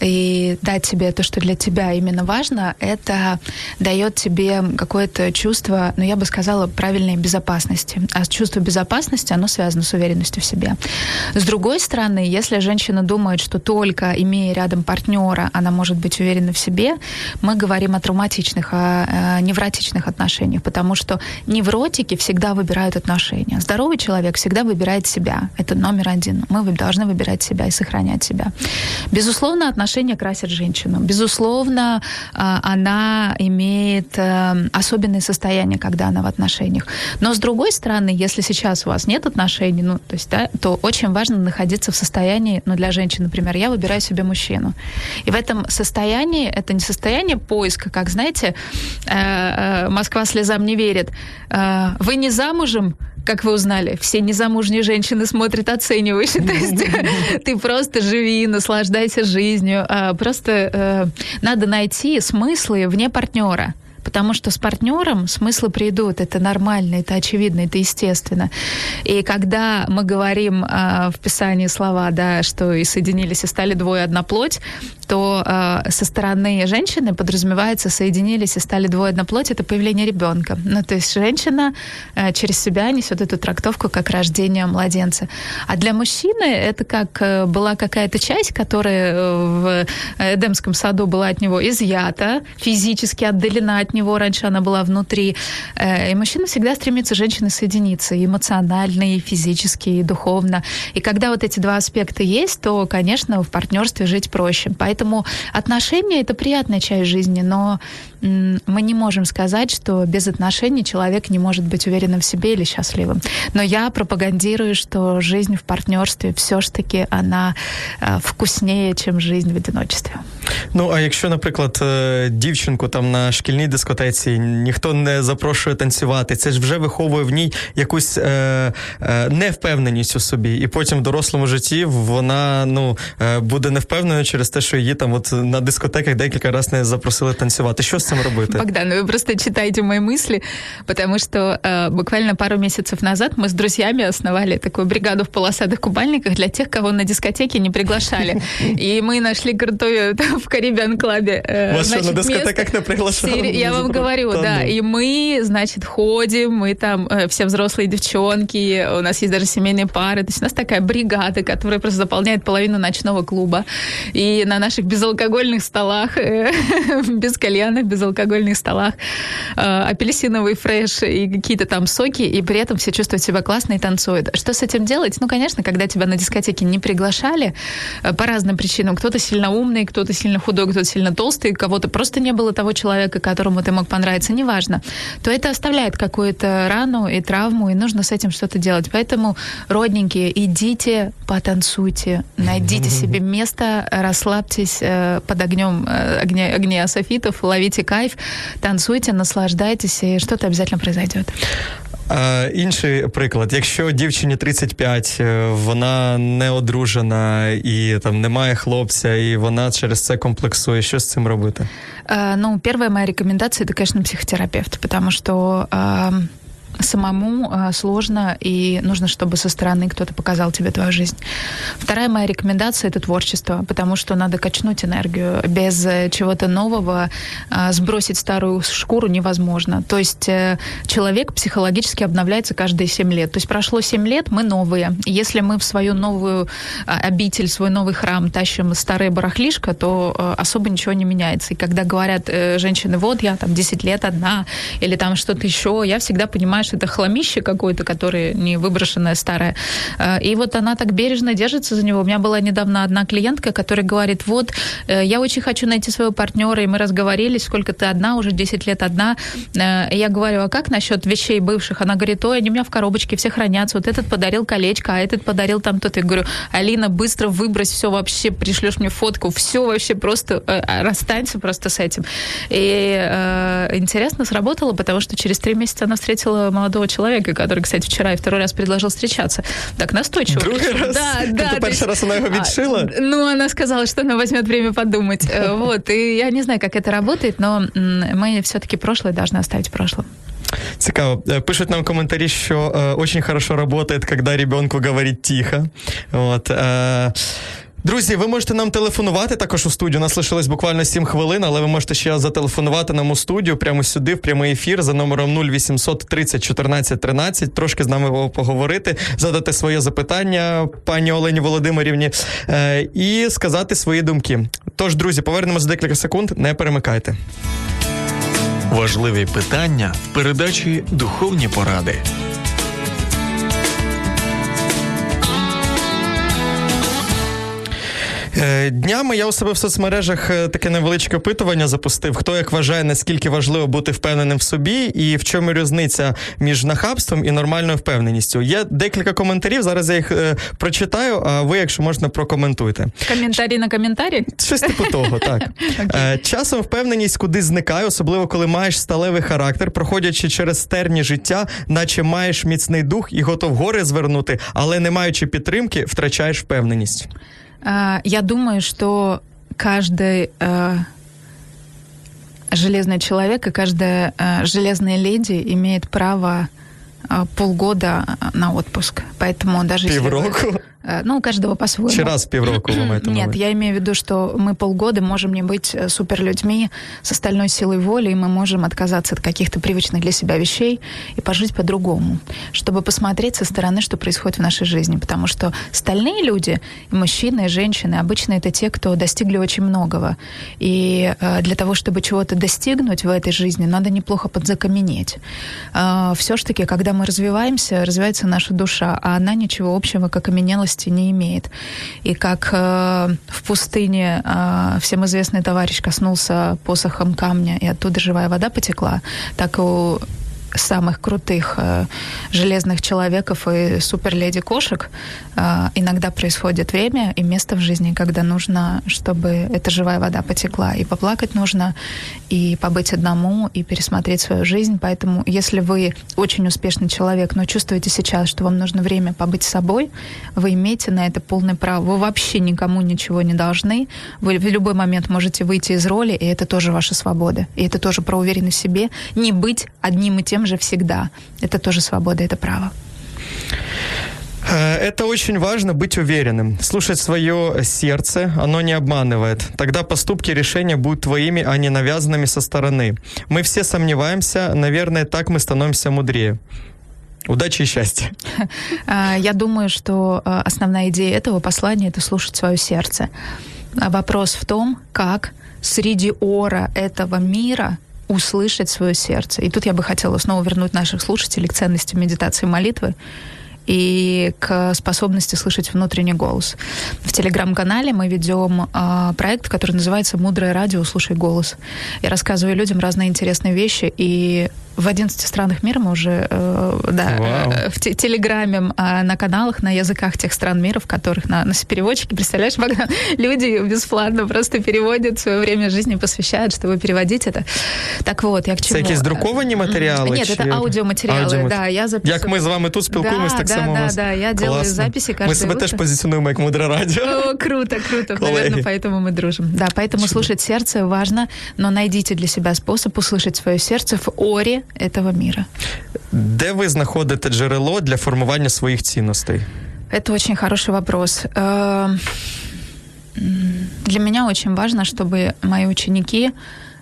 и дать тебе то, что для тебя именно важно, это дает тебе какое-то чувство, ну, я бы сказала, правильной безопасности. А чувство безопасности, оно связано с уверенностью в себе. С другой стороны, если женщина думает, что только имея рядом партнера, она может быть уверена в себе, мы говорим о травматичных, о, о невротичных отношениях, потому что невротики всегда выбирают отношения. Здоровый человек всегда выбирает себя. Это номер один. Мы должны выбирать себя и сохранять себя. Безусловно, отношения красят женщину. Безусловно, а, она имеет э, особенные состояния, когда она в отношениях. Но с другой стороны, если сейчас у вас нет отношений, ну, то есть, да, то очень важно находиться в состоянии, ну, для женщин, например, я выбираю себе мужчину. И в этом состоянии, это не состояние поиска, как, знаете, э, э, Москва слезам не верит. Вы не замужем? как вы узнали, все незамужние женщины смотрят оценивающе. То есть ты просто живи, наслаждайся жизнью. Просто э, надо найти смыслы вне партнера. Потому что с партнером смыслы придут, это нормально, это очевидно, это естественно. И когда мы говорим э, в Писании слова, да, что и соединились, и стали двое одна плоть, то э, со стороны женщины подразумевается соединились и стали двое одна плоть, это появление ребенка. Ну, то есть женщина э, через себя несет эту трактовку как рождение младенца. А для мужчины это как э, была какая-то часть, которая э, в Эдемском саду была от него изъята, физически отдалена от него, раньше она была внутри. Э, и мужчина всегда стремится женщины соединиться эмоционально, и физически, и духовно. И когда вот эти два аспекта есть, то, конечно, в партнерстве жить проще. Поэтому отношения это приятная часть жизни, но мы не можем сказать, что без отношений человек не может быть уверенным в себе или счастливым. Но я пропагандирую, что жизнь в партнерстве все ж таки она э, вкуснее, чем жизнь в одиночестве. Ну а якщо, наприклад, е, дівчинку там на шкільній дискотеці ніхто не запрошує танцювати, це ж вже виховує в ній якусь е, е, невпевненість у собі, і потім в дорослому житті вона ну е, буде невпевненою через те, що її там от на дискотеках декілька разів не запросили танцювати. Що з цим робити? Богдан, вы просто читаете мои мысли, потому что э, буквально пару месяцев назад мы с друзьями основали такую бригаду в полосатых купальниках для тех, кого на дискотеке не приглашали. И мы нашли крутую в Карибиан Клабе. Э, Вас значит, что, на дискотеках место... не приглашали? Я вам говорю, да. И мы, значит, ходим, мы там э, все взрослые девчонки, у нас есть даже семейные пары. То есть у нас такая бригада, которая просто заполняет половину ночного клуба. И на наших безалкогольных столах, э, без кальяна, без безалкогольных столах, э, апельсиновый фреш и какие-то там соки, и при этом все чувствуют себя классно и танцуют. Что с этим делать? Ну, конечно, когда тебя на дискотеке не приглашали э, по разным причинам. Кто-то сильно умный, кто-то сильно худой, кто-то сильно толстый, кого-то просто не было того человека, которому ты мог понравиться, неважно, то это оставляет какую-то рану и травму, и нужно с этим что-то делать. Поэтому, родненькие, идите, потанцуйте, найдите себе место, расслабьтесь э, под огнем огня, огня софитов, ловите кайф, танцуйте, наслаждайтесь, и что-то обязательно произойдет. А, інший приклад, якщо дівчині 35, е, вона не одружена і там немає хлопця, і вона через це комплексує, що з цим робити? А, ну, первая моя рекомендація це, звісно, психотерапевт, тому що. а, самому э, сложно, и нужно, чтобы со стороны кто-то показал тебе твою жизнь. Вторая моя рекомендация — это творчество, потому что надо качнуть энергию. Без э, чего-то нового э, сбросить старую шкуру невозможно. То есть человек психологически обновляется каждые 7 лет. То есть прошло 7 лет, мы новые. Если мы в свою новую обитель, свой новый храм тащим старое барахлишко, то особо ничего не меняется. И когда говорят женщины, вот я там 10 лет одна, или там что-то еще, я всегда понимаю, что это хламище какое-то, которое не выброшенное старое. Э, и вот она так бережно держится за него. У меня была недавно одна клиентка, которая говорит, вот, э, я очень хочу найти своего партнера, и мы разговорились, сколько ты одна, уже 10 лет одна. Э, я говорю, а как насчет вещей бывших? Она говорит, ой, они у меня в коробочке все хранятся. Вот этот подарил колечко, а этот подарил там то-то. Я говорю, Алина, быстро выбрось все вообще, пришлешь мне фотку, все вообще просто э, расстанься просто с этим. И интересно сработало, потому что через три месяца она встретила молодого человека, который, кстати, вчера и второй раз предложил встречаться. Так настойчиво. Другий раз? Да, да. Тобто перший раз она его відшила? А, ну, она сказала, что она возьмет время подумать. Э, вот. И я не знаю, как это работает, но мы все-таки прошлое должны оставить в прошлом. Цікаво. Э, пишуть нам коментарі, що э, очень хорошо работает, когда ребенку говорить тихо. Вот. Э, Друзі, ви можете нам телефонувати також у студію. У нас лишилось буквально 7 хвилин, але ви можете ще зателефонувати нам у студію прямо сюди, в прямий ефір за номером 0800 30 14 13. Трошки з нами поговорити, задати своє запитання пані Олені Володимирівні е, і сказати свої думки. Тож, друзі, повернемося за декілька секунд. Не перемикайте. Важливі питання в передачі Духовні поради. Днями я у себе в соцмережах е, таке невеличке опитування запустив. Хто як вважає, наскільки важливо бути впевненим в собі, і в чому різниця між нахабством і нормальною впевненістю? Є декілька коментарів. Зараз я їх е, прочитаю. А ви, якщо можна, прокоментуйте. Коментарі на коментарі? Щось типу того, так е, часом впевненість куди зникає, особливо коли маєш сталевий характер, проходячи через стерні життя, наче маєш міцний дух і готов гори звернути, але не маючи підтримки, втрачаєш впевненість. А, я думаю, что каждый э, железный человек и каждая э, железная леди имеет право полгода на отпуск. Поэтому даже Півроку? если вы, Э, ну, у каждого по-своему. Чи раз півроку вы это Нет, я имею в виду, что мы полгода можем не быть э, суперлюдьми с остальной силой воли, и мы можем отказаться от каких-то привычных для себя вещей и пожить по-другому, чтобы посмотреть со стороны, что происходит в нашей жизни. Потому что остальные люди, и мужчины, и женщины, обычно это те, кто достигли очень многого. И э, для того, чтобы чего-то достигнуть в этой жизни, надо неплохо подзакаменеть. Все ж таки, мы развиваемся, развивается наша душа, а она ничего общего к окаменелости не имеет. И как э, в пустыне э, всем известный товарищ коснулся посохом камня, и оттуда живая вода потекла, так и у самых крутых э, железных человеков и суперледи кошек э, иногда происходит время и место в жизни, когда нужно, чтобы эта живая вода потекла. И поплакать нужно, и побыть одному, и пересмотреть свою жизнь. Поэтому, если вы очень успешный человек, но чувствуете сейчас, что вам нужно время побыть собой, вы имеете на это полное право. Вы вообще никому ничего не должны. Вы в любой момент можете выйти из роли, и это тоже ваша свобода. И это тоже про уверенность в себе. Не быть одним и тем же всегда. Это тоже свобода, это право. Э, это очень важно быть уверенным, слушать свое сердце, оно не обманывает. Тогда поступки и решения будут твоими, а не навязанными со стороны. Мы все сомневаемся, наверное, так мы становимся мудрее. Удачи и счастья. А, я думаю, что а, основная идея этого послания – это слушать свое сердце. А вопрос в том, как среди ора этого мира – услышать свое сердце. И тут я бы хотела снова вернуть наших слушателей к ценности медитации молитвы и к способности слышать внутренний голос. В телеграм-канале мы ведем э, проект, который называется «Мудрое радио. Слушай голос». Я рассказываю людям разные интересные вещи, и в 11 странах мира мы уже э, да, э, в те, телеграме, э, на каналах, на языках тех стран мира, в которых на, на переводчики, представляешь, Богдан, люди бесплатно просто переводят свое время жизни, посвящают, чтобы переводить это. Так вот, я к чему? Це якісь друковані матеріали? Нет, чи... это аудиоматериалы, Аудіомат... да, я записываю. Як ми з вами тут спілкуємось, да, так да, само да, у вас. Да, я делаю Класно. записи каждое Ми себе утро. теж позиціонуємо як мудре радіо. О, круто, круто. Коллеги. Наверное, поэтому мы дружим. Да, поэтому слушать сердце важно, но найдите для себя способ услышать свое сердце в оре этого мира. Де ви знаходите джерело для формування своїх цінностей? Это очень хороший вопрос. Э, Для меня очень важно, чтобы мои ученики,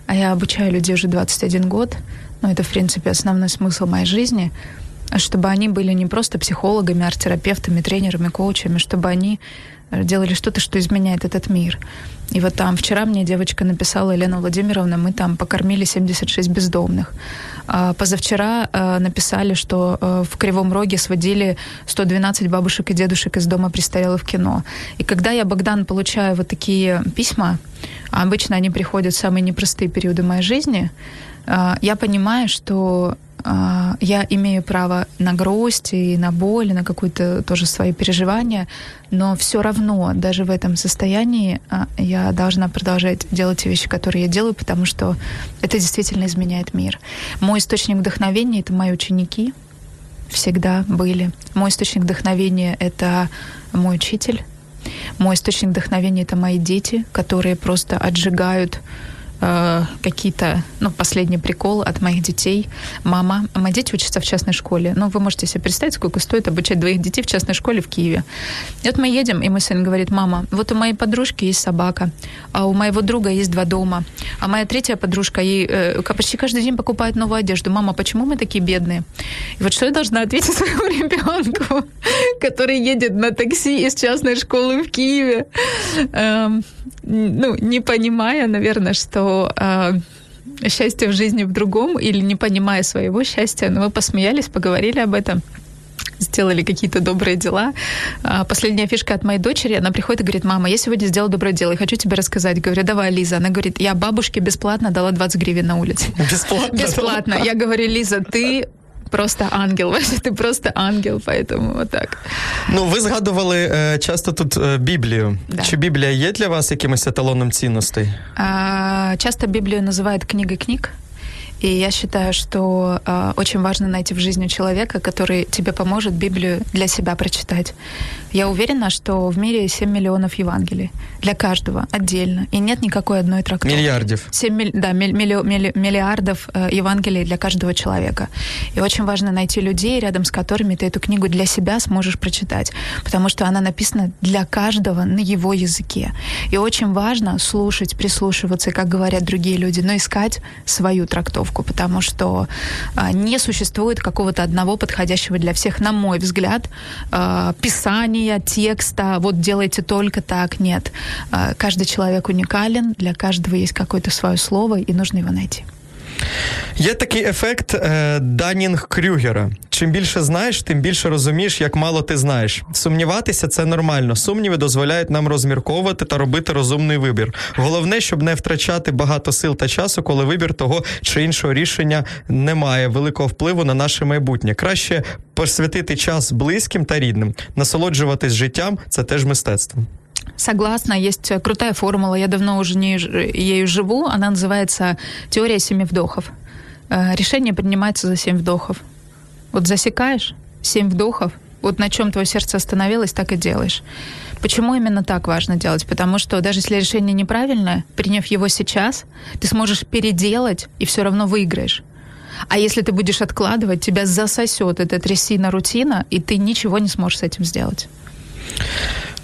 а я обучаю людей уже 21 год, но это, в принципе, основной смысл моей жизни, чтобы они были не просто психологами, арт-терапевтами, тренерами, коучами, чтобы они делали что-то, что изменяет этот мир. И вот там вчера мне девочка написала, Елена Владимировна, мы там покормили 76 бездомных. А позавчера а, написали, что а, в Кривом Роге сводили 112 бабушек и дедушек из дома престарелых в кино. И когда я, Богдан, получаю вот такие письма, а обычно они приходят в самые непростые периоды моей жизни, а, я понимаю, что а, я имею право на грусть и на боль, и на какое-то тоже свои переживания, но все равно даже в этом состоянии а, я должна продолжать делать те вещи, которые я делаю, потому что это действительно изменяет мир. Мой источник вдохновения — это мои ученики, всегда были. Мой источник вдохновения — это мой учитель. Мой источник вдохновения — это мои дети, которые просто отжигают э, какие-то, ну, последний прикол от моих детей. Мама, мои дети учатся в частной школе. Ну, вы можете себе представить, сколько стоит обучать двоих детей в частной школе в Киеве. И вот мы едем, и мой сын говорит, мама, вот у моей подружки есть собака, а у моего друга есть два дома, а моя третья подружка ей э, почти каждый день покупает новую одежду. Мама, почему мы такие бедные? И вот что я должна ответить своему ребенку, который едет на такси из частной школы в Киеве, эм, ну, не понимая, наверное, что э, счастье в жизни в другом или не понимая своего счастья. Но мы посмеялись, поговорили об этом сделали какие-то добрые дела. А, последняя фишка от моей дочери, она приходит и говорит, мама, я сегодня сделала доброе дело и хочу тебе рассказать. Говорю, давай, Лиза. Она говорит, я бабушке бесплатно дала 20 гривен на улице. Бесплатно? Бесплатно. Я говорю, Лиза, ты просто ангел. Ти просто ангел, поэтому вот так. Ну, ви згадували е, часто тут е, Біблію. Да. Чи Біблія є для вас якимось еталоном цінностей? А, часто Библию называют книгой книг. И я считаю, что э, очень важно найти в жизни человека, который тебе поможет Библию для себя прочитать. Я уверена, что в мире 7 миллионов Евангелий для каждого отдельно. И нет никакой одной трактовки. Миллиардов. 7 миль- да, милли- милли- миллиардов э, Евангелий для каждого человека. И очень важно найти людей, рядом с которыми ты эту книгу для себя сможешь прочитать, потому что она написана для каждого на его языке. И очень важно слушать, прислушиваться, как говорят другие люди, но искать свою трактовку, потому что а, не существует какого-то одного подходящего для всех, на мой взгляд, а, писания, текста, вот делайте только так, нет. А, каждый человек уникален, для каждого есть какое-то свое слово, и нужно его найти. Є такий ефект е, Данінг Крюгера. Чим більше знаєш, тим більше розумієш, як мало ти знаєш. Сумніватися це нормально. Сумніви дозволяють нам розмірковувати та робити розумний вибір. Головне, щоб не втрачати багато сил та часу, коли вибір того чи іншого рішення не має великого впливу на наше майбутнє. Краще посвятити час близьким та рідним. Насолоджуватись життям це теж мистецтво. Согласна, есть крутая формула, я давно уже не, ею живу, она называется теория семи вдохов. Э, Решение принимается за семь вдохов. Вот засекаешь семь вдохов, вот на чем твое сердце остановилось, так и делаешь. Почему именно так важно делать? Потому что даже если решение неправильное, приняв его сейчас, ты сможешь переделать и все равно выиграешь. А если ты будешь откладывать, тебя засосет эта трясина рутина, и ты ничего не сможешь с этим сделать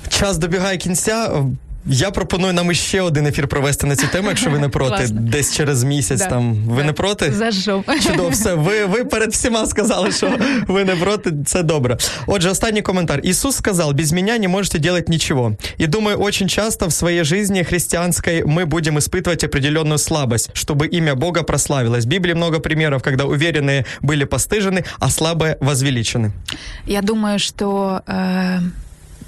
Час добігає кінця. Я пропоную нам іще один ефір провести на цю тему, якщо ви не проти, Класно. десь через місяць. Да. Там ви Да. не проти? Зажжем. Чудово, все. Ви, ви перед всіма сказали, що ви не проти. Це добре. Отже, останній коментар. Иисус сказал, без меня не можете делать ничего. И думаю, очень часто в своей жизни христианской мы будем испытывать определенную слабость, чтобы имя Бога прославилось. В Библии много примеров, когда уверенные были постыжены, а слабые возвеличены. Я думаю, что э,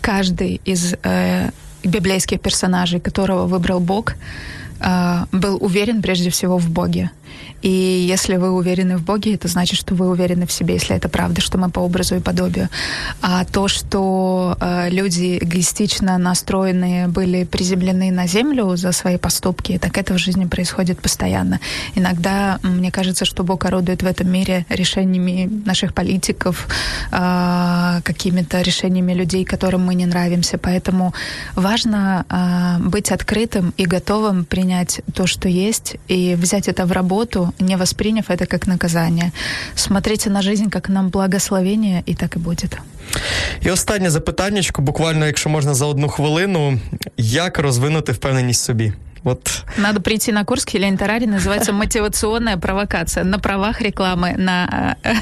каждый из э, библейских персонажей, которого выбрал Бог, э, был уверен прежде всего в Боге. И если вы уверены в Боге, это значит, что вы уверены в себе, если это правда, что мы по образу и подобию. А то, что э, люди эгоистично настроенные были приземлены на землю за свои поступки, так это в жизни происходит постоянно. Иногда мне кажется, что Бог орудует в этом мире решениями наших политиков, э, какими-то решениями людей, которым мы не нравимся. Поэтому важно э, быть открытым и готовым принять то, что есть, и взять это в работу, не восприняв это как наказание. Смотрите на жизнь как на благословение, и так и будет. І останнє запитаннячко, буквально, якщо можна за одну хвилину, як розвинути впевненість в собі? Вот. Надо прийти на курс к Елене Тарари, называется «Мотивационная провокация» на правах рекламы на, э,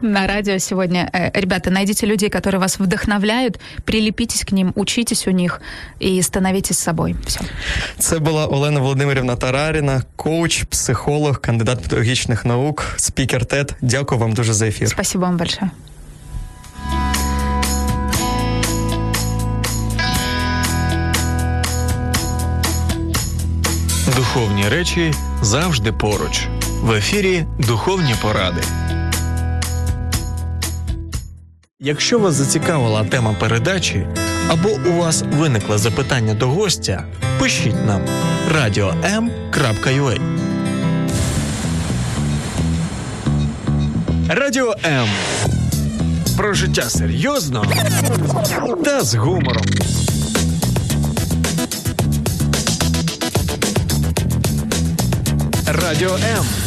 на радио сегодня. Э, ребята, найдите людей, которые вас вдохновляют, прилепитесь к ним, учитесь у них и становитесь собой. Все. Це була Олена Володимирівна Тараріна, коуч, психолог, кандидат педагогічних наук, спікер ТЕД. Дякую вам дуже за ефір. Спасибо вам большое. Духовні речі завжди поруч. В ефірі Духовні поради. Якщо вас зацікавила тема передачі або у вас виникло запитання до гостя, пишіть нам radio.m.ua Радіо М. Про життя серйозно та з гумором. Радіо М.